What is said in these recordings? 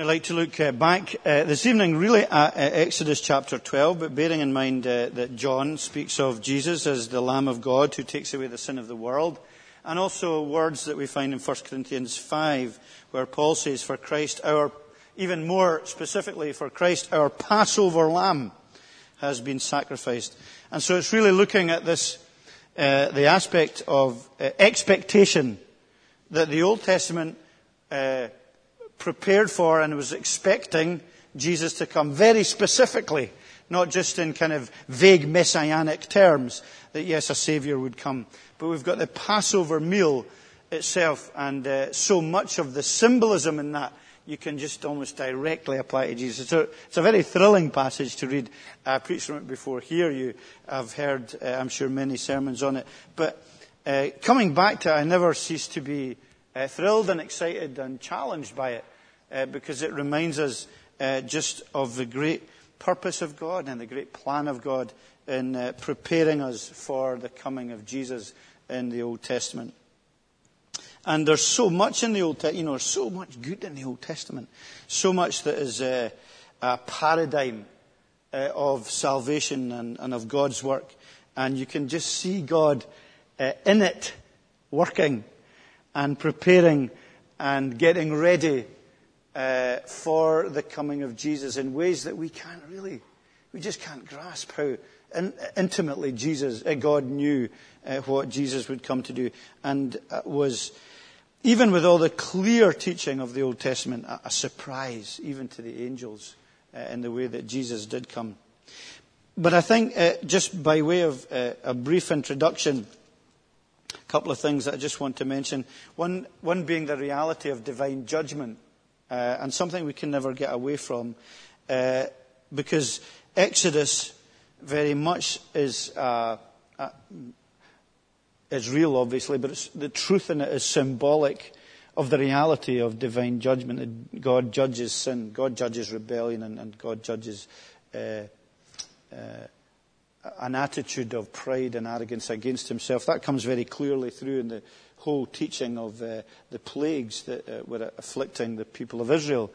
I'd like to look uh, back uh, this evening really at uh, Exodus chapter 12, but bearing in mind uh, that John speaks of Jesus as the Lamb of God who takes away the sin of the world, and also words that we find in 1 Corinthians 5, where Paul says, For Christ, our, even more specifically, for Christ, our Passover Lamb has been sacrificed. And so it's really looking at this, uh, the aspect of uh, expectation that the Old Testament prepared for and was expecting Jesus to come very specifically, not just in kind of vague messianic terms, that yes, a Savior would come. But we've got the Passover meal itself, and uh, so much of the symbolism in that you can just almost directly apply to Jesus. So it's a very thrilling passage to read. I preached from it before here. You have heard, uh, I'm sure, many sermons on it. But uh, coming back to it, I never cease to be uh, thrilled and excited and challenged by it uh, because it reminds us uh, just of the great purpose of God and the great plan of God in uh, preparing us for the coming of Jesus in the Old Testament. And there's so much in the Old Testament, you know, there's so much good in the Old Testament. So much that is uh, a paradigm uh, of salvation and, and, of God's work. And you can just see God uh, in it, working and preparing and getting ready uh, for the coming of Jesus in ways that we can't really, we just can't grasp how in, intimately Jesus, uh, God knew uh, what Jesus would come to do and uh, was, even with all the clear teaching of the Old Testament, a, a surprise even to the angels uh, in the way that Jesus did come. But I think, uh, just by way of a brief introduction, couple of things that I just want to mention. One, one being the reality of divine judgment uh, and something we can never get away from, uh, because Exodus very much is uh, uh is real, obviously, but the truth in it is symbolic of the reality of divine judgment. God judges sin, God judges rebellion, and, and God judges uh, uh, an attitude of pride and arrogance against himself. That comes very clearly through in the whole teaching of uh, the plagues that uh, were afflicting the people of Israel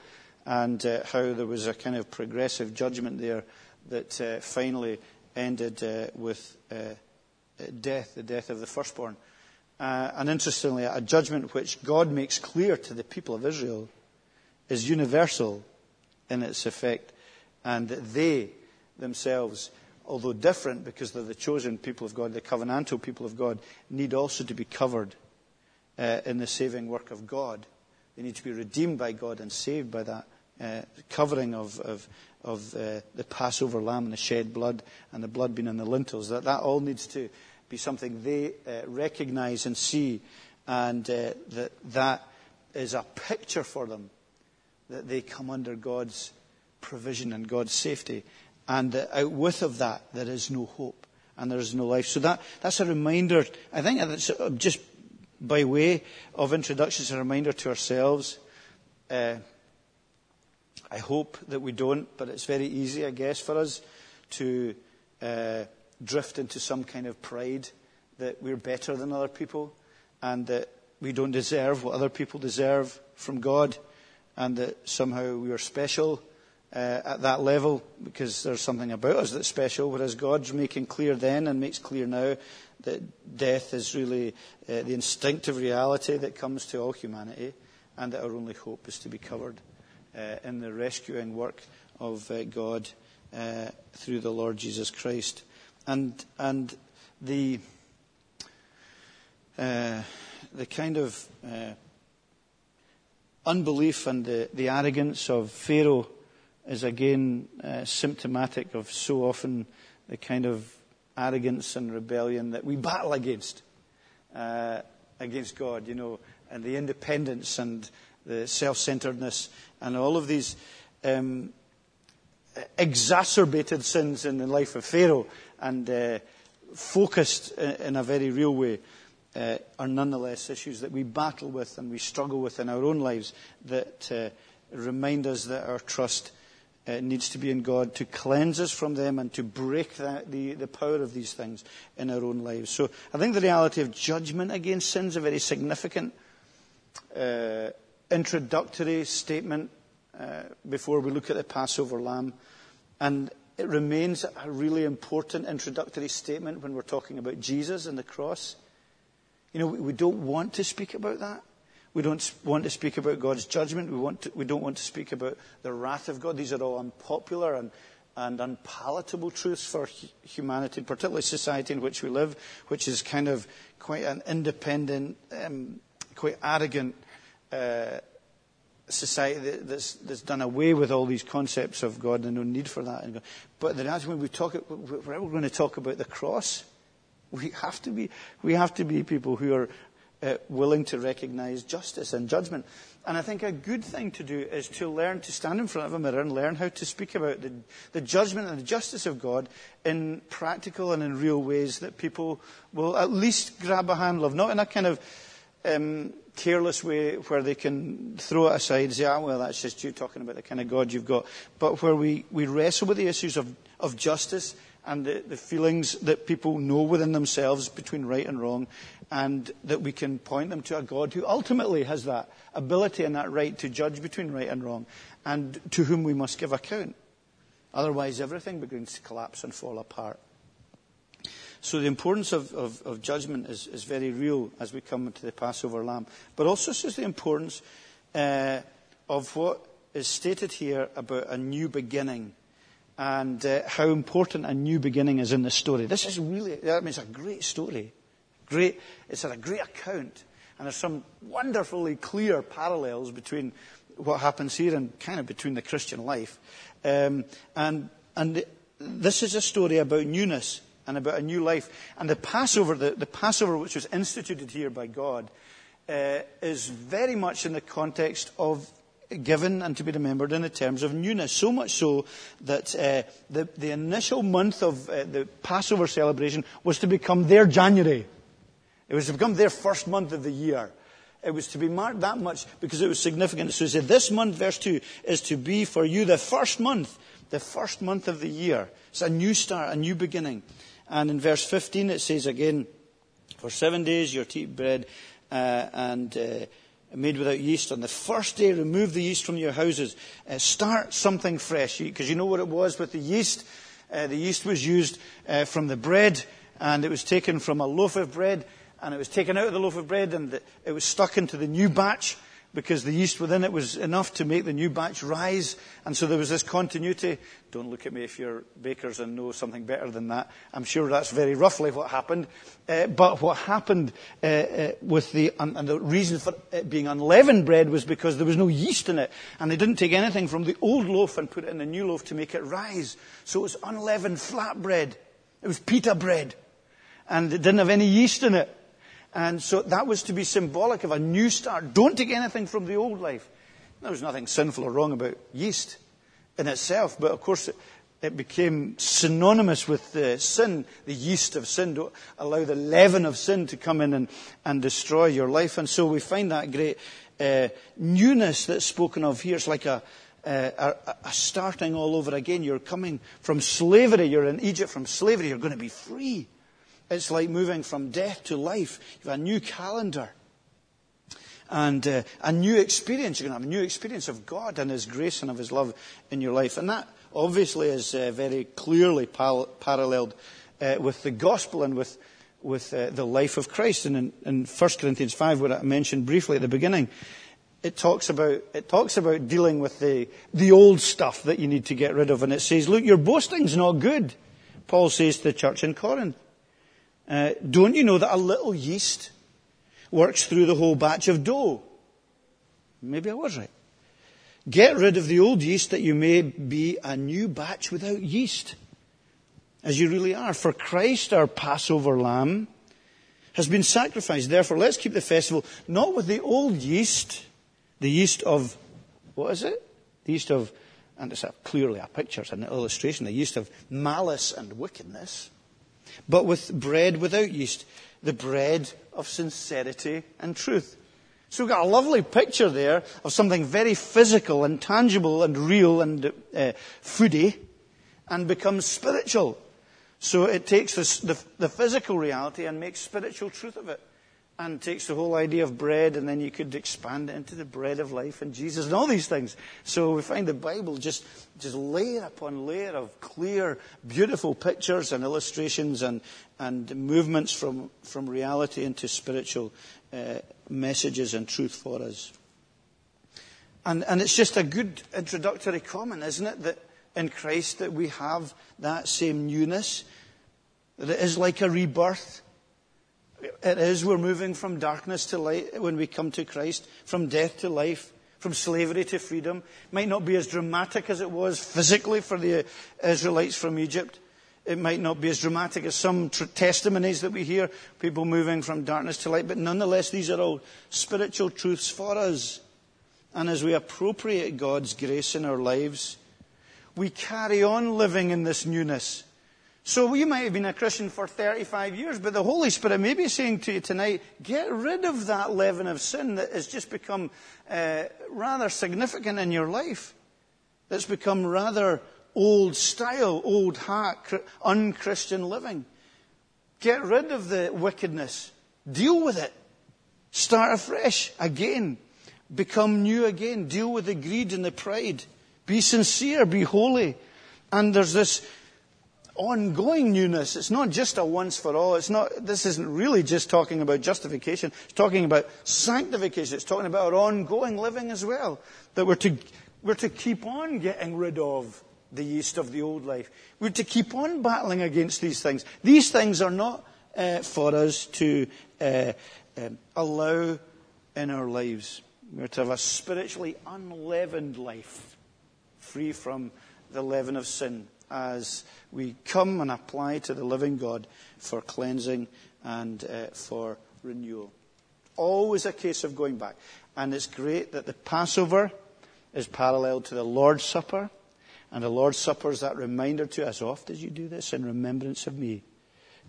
and uh, how there was a kind of progressive judgment there that uh, finally ended uh, with uh, death, the death of the firstborn. and interestingly, a judgment which God makes clear to the people of Israel is universal in its effect and that they themselves although different because they're the chosen people of God, the covenantal people of God, need also to be covered uh, in the saving work of God. They need to be redeemed by God and saved by that uh, covering of, of, of uh, the Passover lamb and the shed blood and the blood being on the lintels. That, that all needs to be something they uh, recognize and see, and uh, that that is a picture for them that they come under God's provision and God's safety. And that out with of that, there is no hope and there is no life. So that, that's a reminder. I think that's just by way of introduction, it's a reminder to ourselves. Uh, I hope that we don't, but it's very easy, I guess, for us to uh, drift into some kind of pride that we're better than other people and that we don't deserve what other people deserve from God and that somehow we are special uh, at that level because there's something about us that's special, whereas God's making clear then and makes clear now that death is really uh, the instinctive reality that comes to all humanity, and that our only hope is to be covered uh, in the rescuing work of uh, God uh, through the Lord Jesus Christ. And, and the, uh, the kind of uh, unbelief and the, the arrogance of Pharaoh is again symptomatic of so often the kind of arrogance and rebellion that we battle against, uh, against God, you know, and the independence and the self centeredness and all of these um, exacerbated sins in the life of Pharaoh and uh, focused in a very real way. Uh, are nonetheless issues that we battle with and we struggle with in our own lives that uh, remind us that our trust uh, needs to be in God to cleanse us from them and to break the, the power of these things in our own lives. So I think the reality of judgment against sin is a very significant uh, introductory statement uh, before we look at the Passover lamb. And it remains a really important introductory statement when we're talking about Jesus and the cross. You know, we don't want to speak about that. We don't want to speak about God's judgment. We, want to, we don't want to speak about the wrath of God. These are all unpopular and, and unpalatable truths for humanity, particularly society in which we live, which is kind of quite an independent, um, quite arrogant uh, society that's, that's done away with all these concepts of God and no need for that. But the reality, when we talk, whenever we're going to talk about the cross, we have to be, we have to be people who are uh, willing to recognize justice and judgment. And I think a good thing to do is to learn to stand in front of a mirror and learn how to speak about the, the judgment and the justice of God in practical and in real ways that people will at least grab a handle of, not in a kind of um, careless way where they can throw it aside and say, ah, well, that's just you talking about the kind of God you've got. But where we, we wrestle with the issues of, of justice and the, the feelings that people know within themselves between right and wrong, and that we can point them to a God who ultimately has that ability and that right to judge between right and wrong, and to whom we must give account. Otherwise, everything begins to collapse and fall apart. So the importance of, of, of judgment is, is, very real as we come to the Passover lamb. But also says the importance uh, of what is stated here about a new beginning and uh, how important a new beginning is in the story. This is really, I mean, it's a great story. Great, it's a great account. And there's some wonderfully clear parallels between what happens here and kind of between the Christian life. Um, and, and this is a story about newness and about a new life. And the Passover, the, the Passover which was instituted here by God, uh, is very much in the context of given and to be remembered in the terms of newness. So much so that uh, the, the, initial month of uh, the Passover celebration was to become their January. It was to become their first month of the year. It was to be marked that much because it was significant. So he said, this month, verse 2, is to be for you the first month, the first month of the year. It's a new start, a new beginning. And in verse 15 it says again, for seven days you're to bread uh, and uh, made without yeast. On the first day, remove the yeast from your houses. Uh, start something fresh. Because you know what it was with the yeast? Uh, the yeast was used uh, from the bread and it was taken from a loaf of bread and it was taken out of the loaf of bread and it was stuck into the new batch because the yeast within it was enough to make the new batch rise. And so there was this continuity. Don't look at me if you're bakers and know something better than that. I'm sure that's very roughly what happened. Uh, but what happened uh, uh, with the, and the reason for it being unleavened bread was because there was no yeast in it. And they didn't take anything from the old loaf and put it in the new loaf to make it rise. So it was unleavened flat bread. It was pita bread. And it didn't have any yeast in it. And so that was to be symbolic of a new start. Don't take anything from the old life. There was nothing sinful or wrong about yeast in itself, but of course it, it became synonymous with the sin, the yeast of sin. Don't allow the leaven of sin to come in and, and destroy your life. And so we find that great uh, newness that's spoken of here. It's like a, a, a, starting all over again. You're coming from slavery. You're in Egypt from slavery. You're going to be free. It's like moving from death to life. You have a new calendar and uh, a new experience. You're going to have a new experience of God and His grace and of His love in your life. And that obviously is uh, very clearly pal- paralleled uh, with the gospel and with, with uh, the life of Christ. And in, in 1 Corinthians 5, what I mentioned briefly at the beginning, it talks about, it talks about dealing with the, the old stuff that you need to get rid of. And it says, look, your boasting's not good. Paul says to the church in Corinth. Uh, don't you know that a little yeast works through the whole batch of dough? Maybe I was right. Get rid of the old yeast that you may be a new batch without yeast, as you really are. For Christ, our Passover lamb, has been sacrificed. Therefore, let's keep the festival not with the old yeast, the yeast of, what is it? The yeast of, and it's a, clearly a picture, it's an illustration, the yeast of malice and wickedness but with bread without yeast, the bread of sincerity and truth. So we've got a lovely picture there of something very physical and tangible and real and uh, foody and becomes spiritual. So it takes the, the physical reality and makes spiritual truth of it. And takes the whole idea of bread, and then you could expand it into the bread of life and Jesus and all these things. So we find the Bible just, just layer upon layer of clear, beautiful pictures and illustrations and, and movements from, from reality into spiritual uh, messages and truth for us. And, and it's just a good introductory comment, isn't it, that in Christ that we have that same newness, that it is like a rebirth it is. We're moving from darkness to light when we come to Christ, from death to life, from slavery to freedom. It might not be as dramatic as it was physically for the Israelites from Egypt. It might not be as dramatic as some tr- testimonies that we hear, people moving from darkness to light, but nonetheless, these are all spiritual truths for us. And as we appropriate God's grace in our lives, we carry on living in this newness so you might have been a Christian for 35 years, but the Holy Spirit may be saying to you tonight, get rid of that leaven of sin that has just become uh, rather significant in your life. That's become rather old style, old hat, unchristian living. Get rid of the wickedness. Deal with it. Start afresh again. Become new again. Deal with the greed and the pride. Be sincere. Be holy. And there's this ongoing newness. It's not just a once for all. It's not, this isn't really just talking about justification. It's talking about sanctification. It's talking about our ongoing living as well. That we're to, we're to keep on getting rid of the yeast of the old life. We're to keep on battling against these things. These things are not uh, for us to uh, um, allow in our lives. We're to have a spiritually unleavened life, free from the leaven of sin as we come and apply to the living God for cleansing and uh, for renewal. Always a case of going back. And it's great that the Passover is parallel to the Lord's Supper. And the Lord's Supper is that reminder to us, oft as you do this in remembrance of me.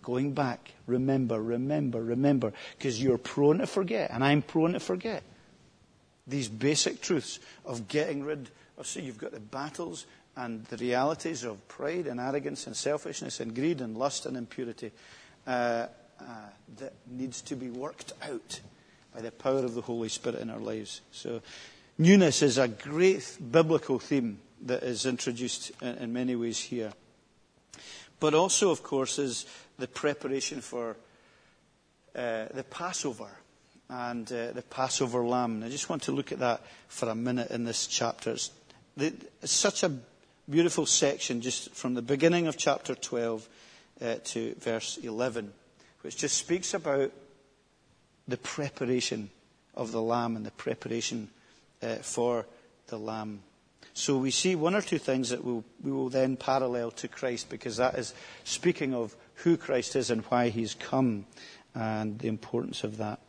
Going back, remember, remember, remember. Because you're prone to forget, and I'm prone to forget. These basic truths of getting rid of, so you've got the battles and the realities of pride and arrogance and selfishness and greed and lust and impurity uh, uh, that needs to be worked out by the power of the Holy Spirit in our lives. So, newness is a great biblical theme that is introduced in, in many ways here. But also, of course, is the preparation for uh, the Passover and uh, the Passover lamb. And I just want to look at that for a minute in this chapter. It's, the, it's such a beautiful section just from the beginning of chapter 12 uh, to verse 11, which just speaks about the preparation of the lamb and the preparation uh, for the lamb. So we see one or two things that we'll, we will then parallel to Christ because that is speaking of who Christ is and why he's come and the importance of that.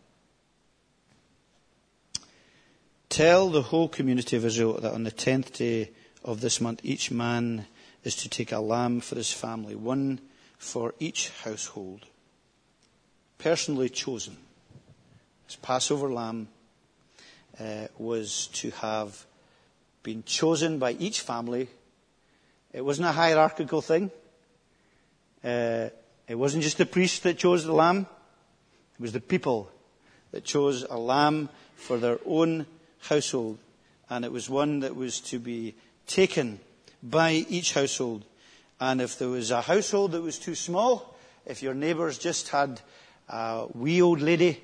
Tell the whole community of Israel that on the tenth day of this month, each man is to take a lamb for his family, one for each household, personally chosen. This Passover lamb uh, was to have been chosen by each family. It wasn't a hierarchical thing. Uh, it wasn't just the priest that chose the lamb. It was the people that chose a lamb for their own household. And it was one that was to be taken by each household. And if there was a household that was too small, if your neighbours just had a wee old lady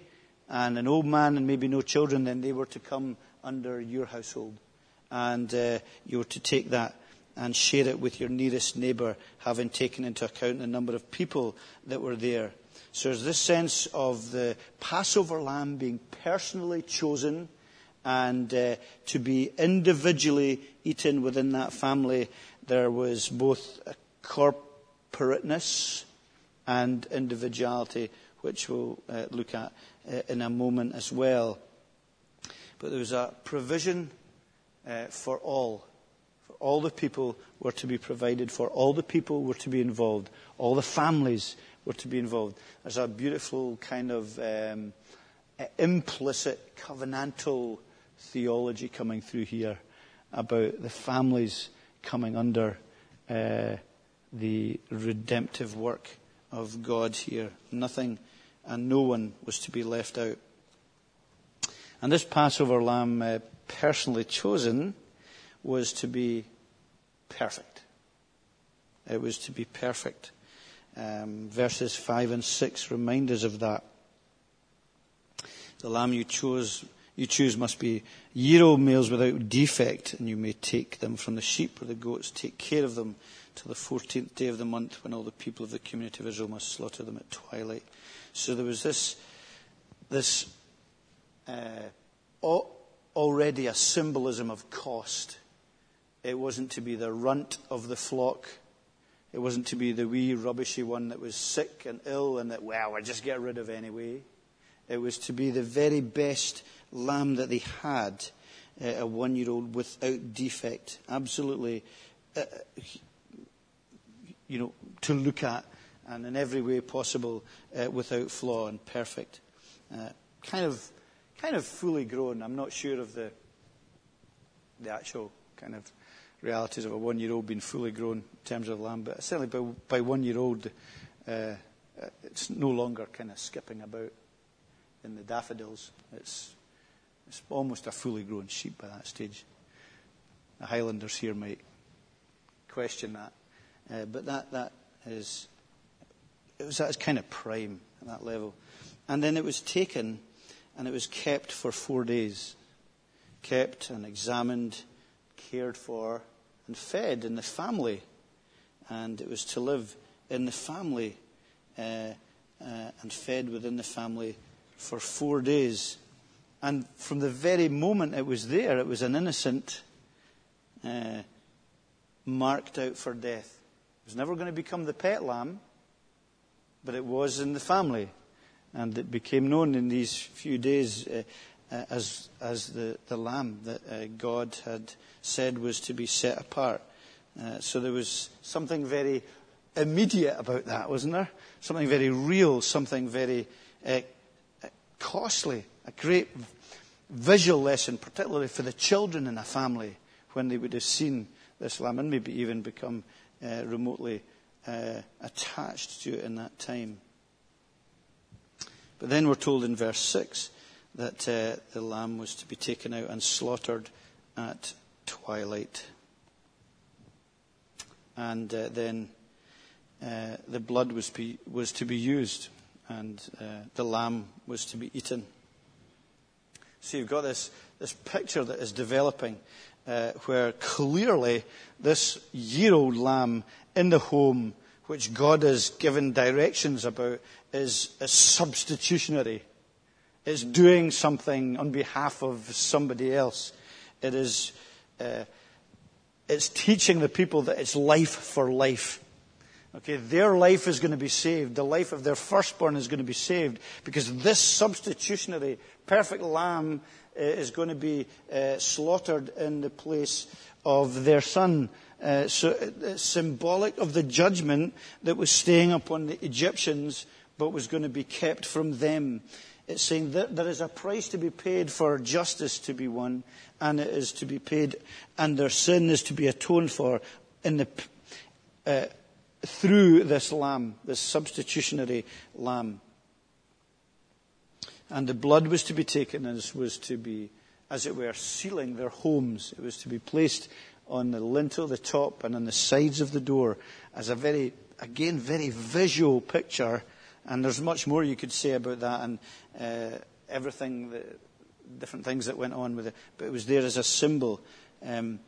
and an old man and maybe no children, then they were to come under your household. And uh, you were to take that and share it with your nearest neighbour, having taken into account the number of people that were there. So there's this sense of the Passover lamb being personally chosen and uh, to be individually eaten within that family, there was both corporateness and individuality, which we'll uh, look at uh, in a moment as well. But there was a provision uh, for all. For all the people were to be provided for. All the people were to be involved. All the families were to be involved. There's a beautiful kind of um, implicit covenantal theology coming through here about the families coming under uh, the redemptive work of God here. Nothing and no one was to be left out. And this Passover lamb, uh, personally chosen, was to be perfect. It was to be perfect. Um, verses 5 and 6 remind us of that. The lamb you chose, you choose must be year old males without defect, and you may take them from the sheep or the goats. Take care of them till the 14th day of the month when all the people of the community of Israel must slaughter them at twilight. So there was this, this uh, already a symbolism of cost. It wasn't to be the runt of the flock. It wasn't to be the wee rubbishy one that was sick and ill and that, well, we'll just get rid of anyway. It was to be the very best lamb that they had, uh, a one year old without defect. Absolutely, uh, you know, to look at and in every way possible uh, without flaw and perfect. Uh, kind of, kind of fully grown. I'm not sure of the, the actual kind of realities of a one year old being fully grown in terms of lamb, but certainly by, by one year old, uh, it's no longer kind of skipping about in the daffodils. It's, it's almost a fully grown sheep by that stage. The Highlanders here might question that. Uh, but that, that is, it was at its kind of prime at that level. And then it was taken and it was kept for four days. Kept and examined, cared for, and fed in the family. And it was to live in the family uh, uh, and fed within the family for four days. And from the very moment it was there, it was an innocent, uh, marked out for death. It was never going to become the pet lamb, but it was in the family. And it became known in these few days uh, uh, as, as the, the lamb that uh, God had said was to be set apart. Uh, so there was something very immediate about that, wasn't there? Something very real, something very uh, costly, a great visual lesson, particularly for the children in a family when they would have seen this lamb and maybe even become uh, remotely uh, attached to it in that time. But then we're told in verse 6 that uh, the lamb was to be taken out and slaughtered at twilight. And uh, then uh, the blood was, be, was to be used and uh, the lamb was to be eaten. So you've got this, this picture that is developing uh, where clearly this year old lamb in the home, which God has given directions about, is, is substitutionary. It's doing something on behalf of somebody else. It is, uh, it's teaching the people that it's life for life. Okay, their life is going to be saved. The life of their firstborn is going to be saved because this substitutionary perfect lamb uh, is going to be uh, slaughtered in the place of their son. Uh, so it's symbolic of the judgment that was staying upon the Egyptians but was going to be kept from them. It's saying that there is a price to be paid for justice to be won, and it is to be paid, and their sin is to be atoned for in the uh, through this lamb, this substitutionary lamb. And the blood was to be taken and was to be, as it were, sealing their homes. It was to be placed on the lintel, the top, and on the sides of the door as a very, again, very visual picture. And there's much more you could say about that and uh, everything, the different things that went on with it. But it was there as a symbol. Um,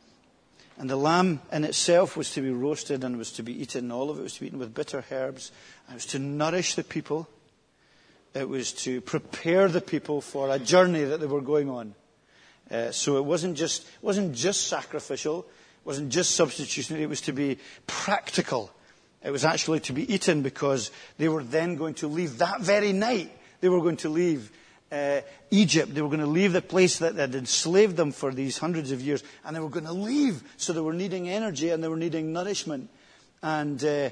and the lamb in itself was to be roasted and was to be eaten. All of it was to be eaten with bitter herbs. It was to nourish the people. It was to prepare the people for a journey that they were going on. Uh, so it wasn't just, it wasn't just sacrificial. It wasn't just substitutionary. It was to be practical. It was actually to be eaten because they were then going to leave that very night. They were going to leave uh, Egypt. They were going to leave the place that had enslaved them for these hundreds of years, and they were going to leave. So they were needing energy and they were needing nourishment. And uh,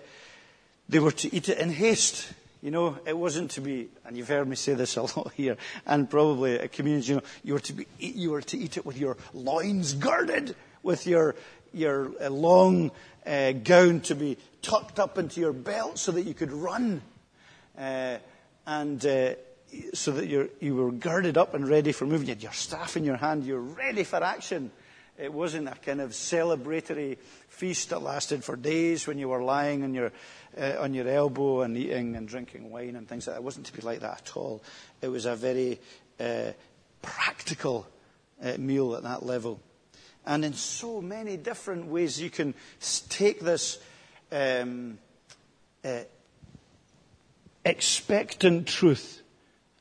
they were to eat it in haste. You know, it wasn't to be, and you've heard me say this a lot here, and probably at communions, you know, you were to, be, you were to eat it with your loins girded, with your, your uh, long uh, gown to be tucked up into your belt so that you could run. Uh, and uh, so that you were girded up and ready for moving. You had your staff in your hand. You're ready for action. It wasn't a kind of celebratory feast that lasted for days when you were lying on your, uh, on your elbow and eating and drinking wine and things like that. It wasn't to be like that at all. It was a very uh, practical uh, meal at that level. And in so many different ways, you can take this um, uh, expectant truth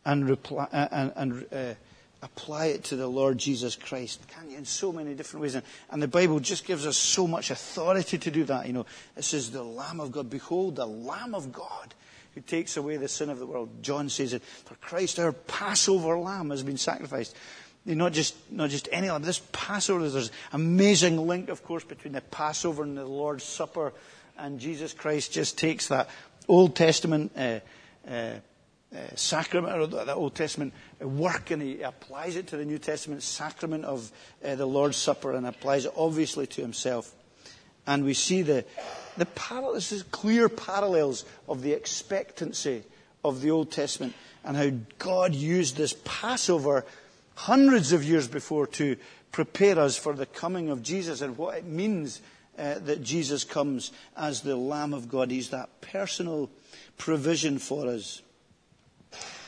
and, reply, uh, and, and uh, apply it to the Lord Jesus Christ. Can you? In so many different ways. And, and, the Bible just gives us so much authority to do that. You know, it says, the Lamb of God. Behold, the Lamb of God who takes away the sin of the world. John says it, for Christ, our Passover Lamb, has been sacrificed. Not just, not just any lamb. This Passover, there's an amazing link, of course, between the Passover and the Lord's Supper. And Jesus Christ just takes that Old Testament uh, uh, sacrament, or the Old Testament work, and he applies it to the New Testament sacrament of uh, the Lord's Supper and applies it obviously to himself. And we see the, the clear parallels of the expectancy of the Old Testament and how God used this Passover hundreds of years before to prepare us for the coming of Jesus and what it means uh, that Jesus comes as the Lamb of God. He's that personal provision for us.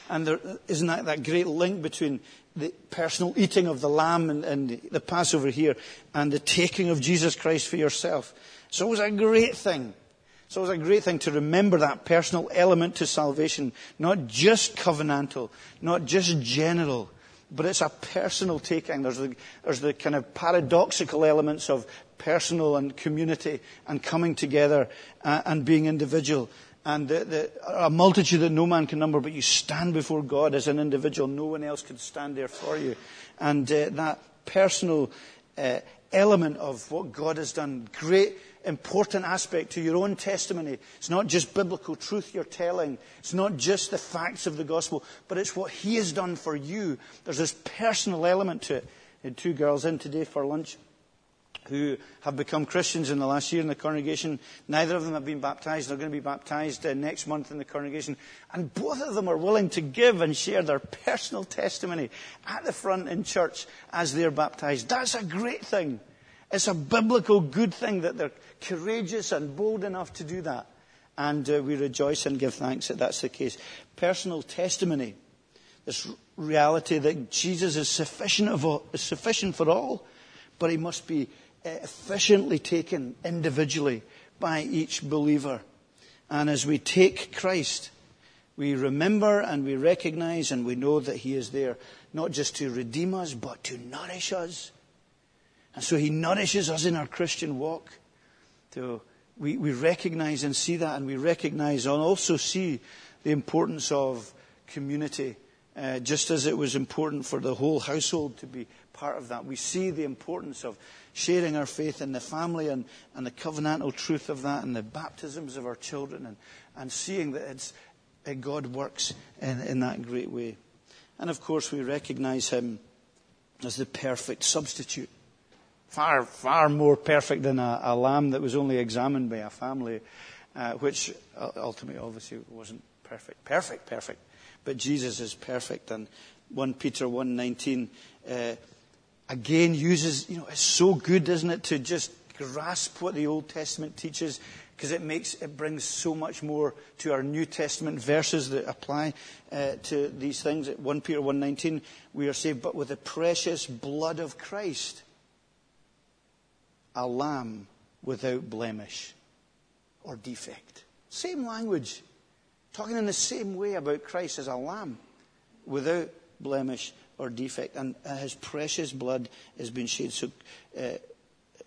And there isn't that, that great link between the personal eating of the lamb and, and, the Passover here and the taking of Jesus Christ for yourself. It's always a great thing. It's always a great thing to remember that personal element to salvation, not just covenantal, not just general, but it's a personal taking. There's the, there's the kind of paradoxical elements of personal and community and coming together uh, and being individual and the, the, a multitude that no man can number, but you stand before God as an individual. No one else can stand there for you. And uh, that personal uh, element of what God has done, great important aspect to your own testimony. It's not just biblical truth you're telling. It's not just the facts of the gospel, but it's what He has done for you. There's this personal element to it. I had two girls in today for lunch who have become Christians in the last year in the congregation. Neither of them have been baptized. They're going to be baptized uh, next month in the congregation. And both of them are willing to give and share their personal testimony at the front in church as they're baptized. That's a great thing. It's a biblical good thing that they're courageous and bold enough to do that. And uh, we rejoice and give thanks that that's the case. Personal testimony. This reality that Jesus is sufficient, all, is sufficient for all, but he must be efficiently taken individually by each believer. And as we take Christ, we remember and we recognize and we know that He is there not just to redeem us, but to nourish us. And so He nourishes us in our Christian walk. So we, we recognize and see that, and we recognize and also see the importance of community, uh, just as it was important for the whole household to be part of that. We see the importance of sharing our faith in the family and, and the covenantal truth of that and the baptisms of our children and, and seeing that it's, that God works in, in that great way. And of course, we recognize Him as the perfect substitute. Far, far more perfect than a, a lamb that was only examined by a family, uh, which ultimately obviously wasn't perfect. Perfect, perfect. But Jesus is perfect. And 1 Peter 1.19 uh, again uses, you know, it's so good, isn't it, to just grasp what the Old Testament teaches because it makes it brings so much more to our New Testament verses that apply uh, to these things. At 1 Peter 1:19, we are saved, but with the precious blood of Christ, a lamb without blemish or defect. Same language, talking in the same way about Christ as a lamb without blemish or defect, and uh, His precious blood has been shed. So, uh,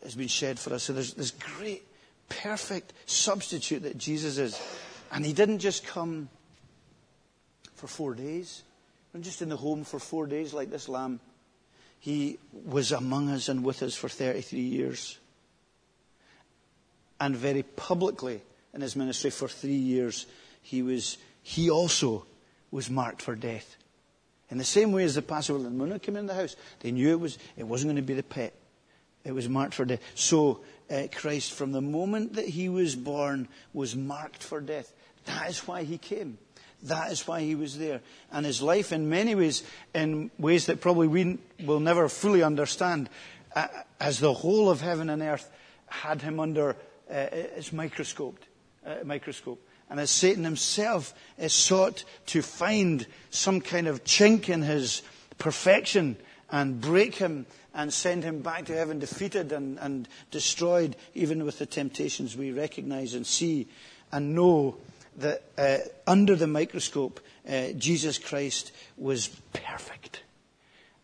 has been shed for us. So there's this great, perfect substitute that Jesus is, and He didn't just come for four days, not just in the home for four days like this lamb. He was among us and with us for 33 years. And very publicly in his ministry for three years, he was, he also was marked for death. In the same way as the Passover lamb, when it came in the house, they knew it, was, it wasn't going to be the pet. It was marked for death. So uh, Christ, from the moment that he was born, was marked for death. That is why he came. That is why he was there. And his life, in many ways, in ways that probably we will never fully understand, uh, as the whole of heaven and earth had him under uh, its microscope. Microscope. And as Satan himself is sought to find some kind of chink in his perfection and break him and send him back to heaven defeated and, and destroyed, even with the temptations we recognize and see and know that uh, under the microscope, uh, Jesus Christ was perfect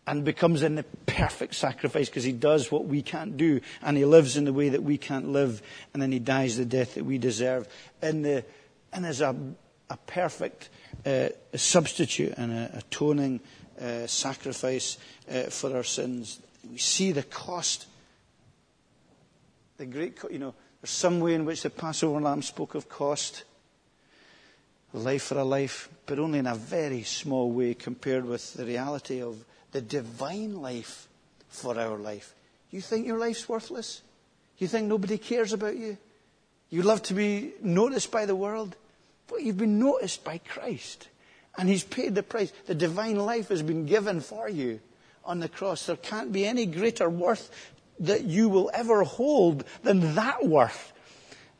and becomes in the perfect sacrifice because he does what we can't do and he lives in the way that we can't live and then he dies the death that we deserve in the, and as a, a perfect uh, substitute and an atoning uh, sacrifice uh, for our sins. We see the cost. The great, you know, there's some way in which the Passover lamb spoke of cost. Life for a life, but only in a very small way compared with the reality of the divine life for our life. You think your life's worthless? You think nobody cares about you? You love to be noticed by the world? But you've been noticed by Christ. And He's paid the price. The divine life has been given for you on the cross. There can't be any greater worth that you will ever hold than that worth.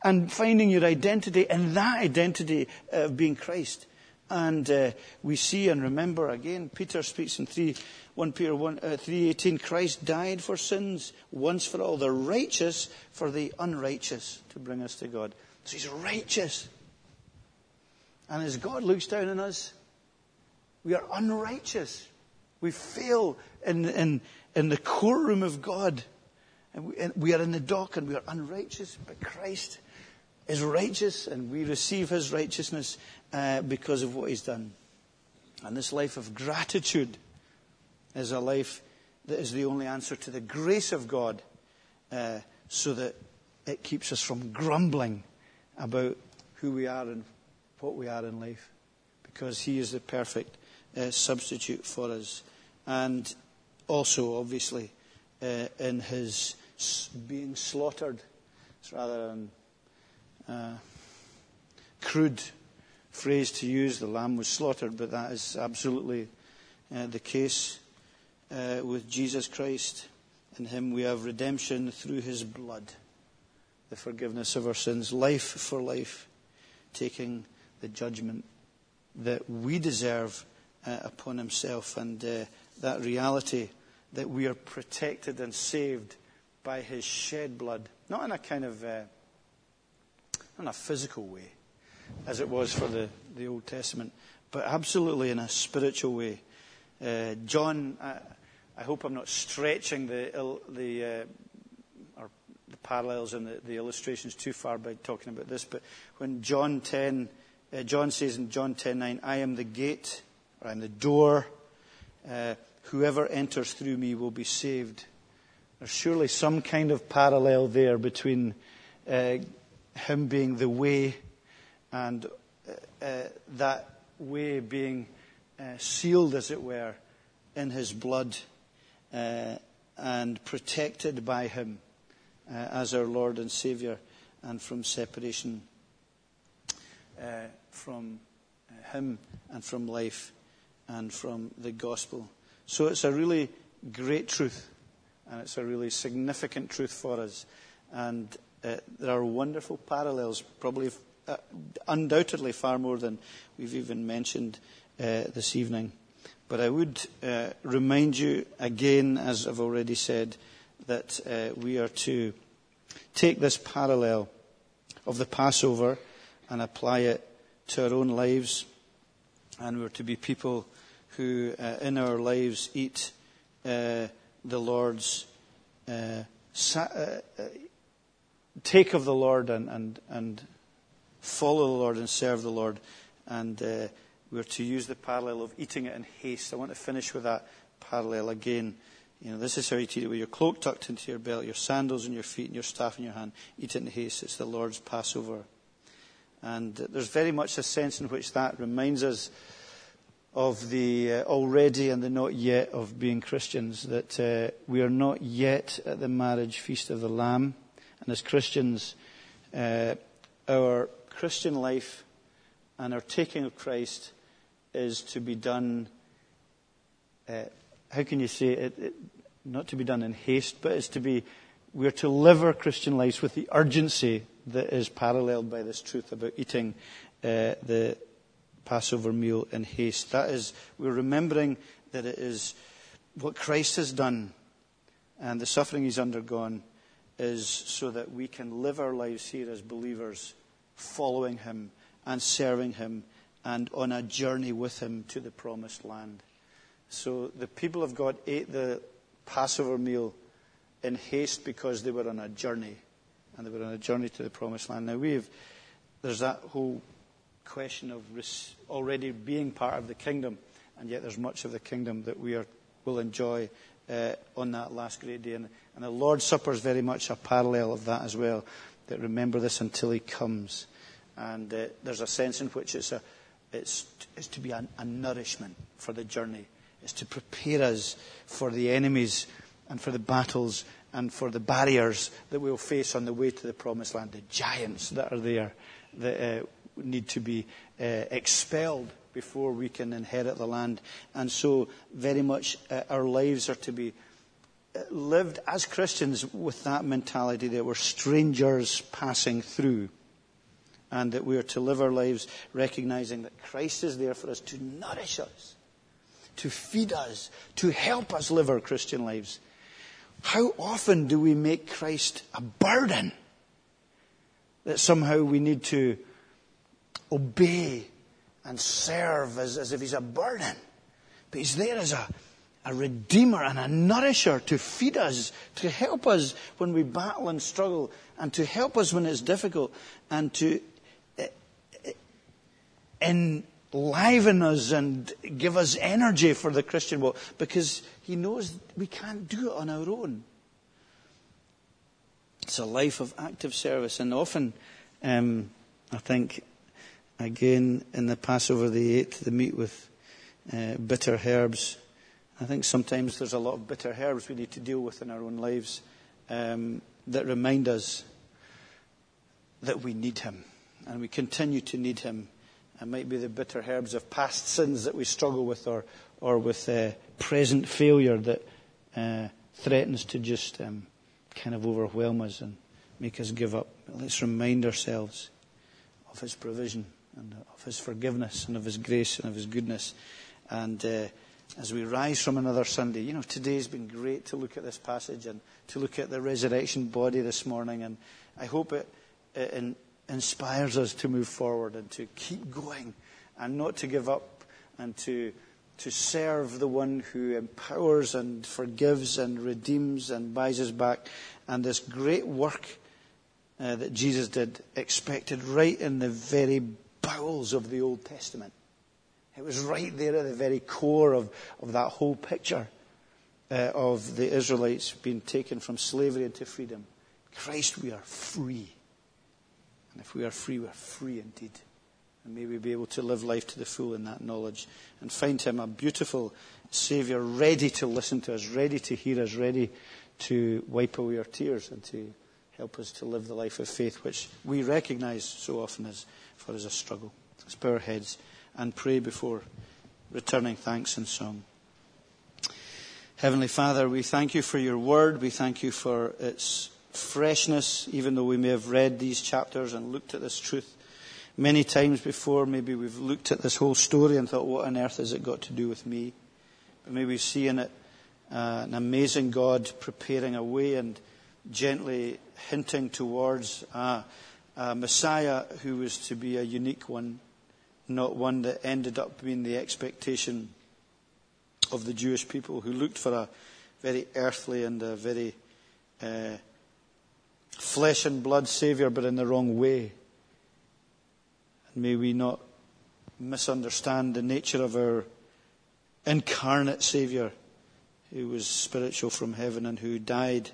And finding your identity in that identity of being Christ. And uh, we see and remember again, Peter speaks in 3, 1 Peter 1, uh, 3.18, Christ died for sins once for all, the righteous for the unrighteous to bring us to God. So he's righteous. And as God looks down on us, we are unrighteous. We fail in, in, in the courtroom of God. And we, and we are in the dock and we are unrighteous, but Christ is righteous and we receive his righteousness uh, because of what he's done. And this life of gratitude is a life that is the only answer to the grace of God uh, so that it keeps us from grumbling about who we are and what we are in life because he is the perfect uh, substitute for us. And also, obviously, uh, in his being slaughtered, it's rather an uh, crude phrase to use. The lamb was slaughtered, but that is absolutely uh, the case uh, with Jesus Christ. In him we have redemption through his blood, the forgiveness of our sins, life for life, taking the judgment that we deserve uh, upon himself. And uh, that reality that we are protected and saved by his shed blood, not in a kind of, uh, in a physical way, as it was for the, the Old Testament, but absolutely in a spiritual way. Uh, John, I, I, hope I'm not stretching the, the, uh, or the parallels and the, the, illustrations too far by talking about this, but when John 10, uh, John says in John 10:9, "I am the gate, or I am the door. Uh, whoever enters through me will be saved." There's surely some kind of parallel there between uh, him being the way and uh, uh, that way being uh, sealed, as it were, in his blood and protected by him as our Lord and Saviour and from separation from Him and from life and from the gospel. So it's a really great truth, and it's a really significant truth for us. And uh, there are wonderful parallels, probably uh, undoubtedly far more than we've even mentioned uh, this evening. But I would uh, remind you again, as I've already said, that we are to take this parallel of the Passover and apply it to our own lives. And we're to be people who, uh, in our lives, eat uh, the Lord's, uh, sa- uh, uh, take of the Lord and, and, and follow the Lord and serve the Lord. And uh, we're to use the parallel of eating it in haste. I want to finish with that parallel again. You know, this is how you eat it with your cloak tucked into your belt, your sandals on your feet, and your staff in your hand. Eat it in haste. It's the Lord's Passover. And there's very much a sense in which that reminds us of the uh, already and the not yet of being Christians, that uh, we are not yet at the marriage feast of the Lamb. And as Christians, uh, our Christian life And our taking of Christ is to be done, uh, how can you say it, it? Not to be done in haste, but it's to be, we're to live our Christian lives with the urgency that is paralleled by this truth about eating uh, the Passover meal in haste. That is, we're remembering that it is what Christ has done and the suffering he's undergone is so that we can live our lives here as believers, following him and serving him and on a journey with him to the promised land. So the people of God ate the Passover meal in haste because they were on a journey and they were on a journey to the promised land. Now we have, there's that whole question of already being part of the kingdom, and yet there's much of the kingdom that we are, will enjoy uh, on that last great day. And, and the Lord's Supper is very much a parallel of that as well. That remember this until He comes. And uh, there's a sense in which it's, a, it's, it's to be a, a nourishment for the journey. It's to prepare us for the enemies and for the battles and for the barriers that we'll face on the way to the promised land, the giants that are there that uh, need to be uh, expelled before we can inherit the land. And so, very much uh, our lives are to be lived as Christians with that mentality that we're strangers passing through. And that we are to live our lives recognizing that Christ is there for us to nourish us, to feed us, to help us live our Christian lives. How often do we make Christ a burden that somehow we need to obey and serve as, as if he's a burden. But he's there as a, a redeemer and a nourisher to feed us, to help us when we battle and struggle, and to help us when it's difficult, and to eh, eh, enliven us and give us energy for the Christian walk, because he knows we can't do it on our own. It's a life of active service, and often um, I think Again, in the Passover, they ate the meat with uh, bitter herbs. I think sometimes there's a lot of bitter herbs we need to deal with in our own lives um, that remind us that we need Him and we continue to need Him. It might be the bitter herbs of past sins that we struggle with or, or with uh, present failure that uh, threatens to just um, kind of overwhelm us and make us give up. Let's remind ourselves of His provision and of His forgiveness and of His grace and of His goodness. And uh, as we rise from another Sunday, you know, today's been great to look at this passage and to look at the resurrection body this morning. And I hope it, it in, inspires us to move forward and to keep going and not to give up and to to serve the one who empowers and forgives and redeems and buys us back. And this great work uh, that Jesus did, expected right in the very bowels of the Old Testament. It was right there at the very core of, of that whole picture uh, of the Israelites being taken from slavery into freedom. Christ, we are free. And if we are free, we are free indeed. And may we be able to live life to the full in that knowledge and find Him a beautiful Saviour, ready to listen to us, ready to hear us, ready to wipe away our tears and to help us to live the life of faith, which we recognize so often as for us a struggle. Let's bow our heads and pray before returning thanks and song. Heavenly Father, we thank you for your word. We thank you for its freshness, even though we may have read these chapters and looked at this truth many times before. Maybe we've looked at this whole story and thought, what on earth has it got to do with me? But maybe we see in it uh, an amazing God preparing a way and gently hinting towards a Messiah who was to be a unique one, not one that ended up being the expectation of the Jewish people who looked for a very earthly and a very uh, flesh and blood Saviour, but in the wrong way. And may we not misunderstand the nature of our incarnate Saviour, who was spiritual from heaven and who died,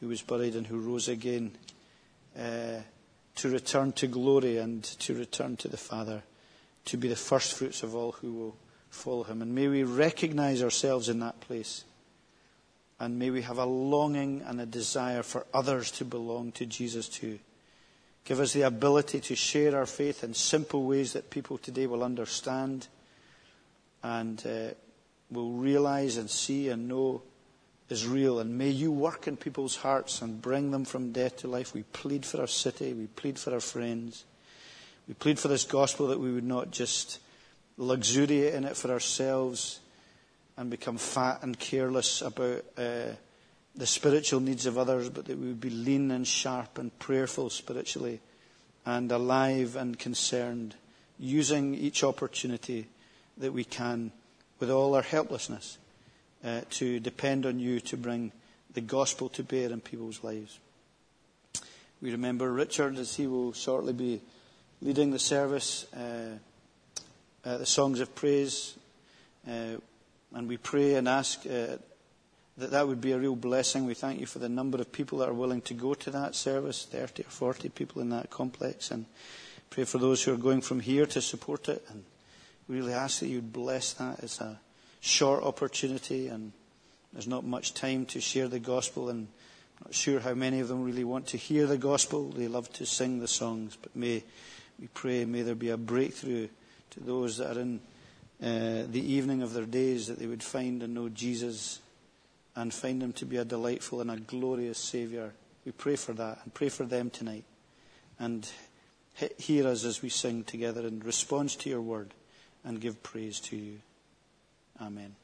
who was buried, and who rose again. Uh, to return to glory and to return to the Father, to be the first fruits of all who will follow him. And may we recognize ourselves in that place. And may we have a longing and a desire for others to belong to Jesus too. Give us the ability to share our faith in simple ways that people today will understand and uh, will realize and see and know is real. And may you work in people's hearts and bring them from death to life. We plead for our city. We plead for our friends. We plead for this gospel that we would not just luxuriate in it for ourselves and become fat and careless about uh, the spiritual needs of others, but that we would be lean and sharp and prayerful spiritually and alive and concerned, using each opportunity that we can with all our helplessness uh, to depend on you to bring the gospel to bear in people's lives. We remember Richard as he will shortly be leading the service, uh, uh, the songs of praise, uh, and we pray and ask uh, that that would be a real blessing. We thank you for the number of people that are willing to go to that service, 30 or 40 people in that complex, and pray for those who are going from here to support it. And we really ask that you'd bless that. It's a short opportunity, and there's not much time to share the gospel, and I'm not sure how many of them really want to hear the gospel. They love to sing the songs, but may we pray, may there be a breakthrough to those that are in uh, the evening of their days, that they would find and know Jesus and find him to be a delightful and a glorious Saviour. We pray for that and pray for them tonight. And hear us as we sing together in response to your word and give praise to you. Amen.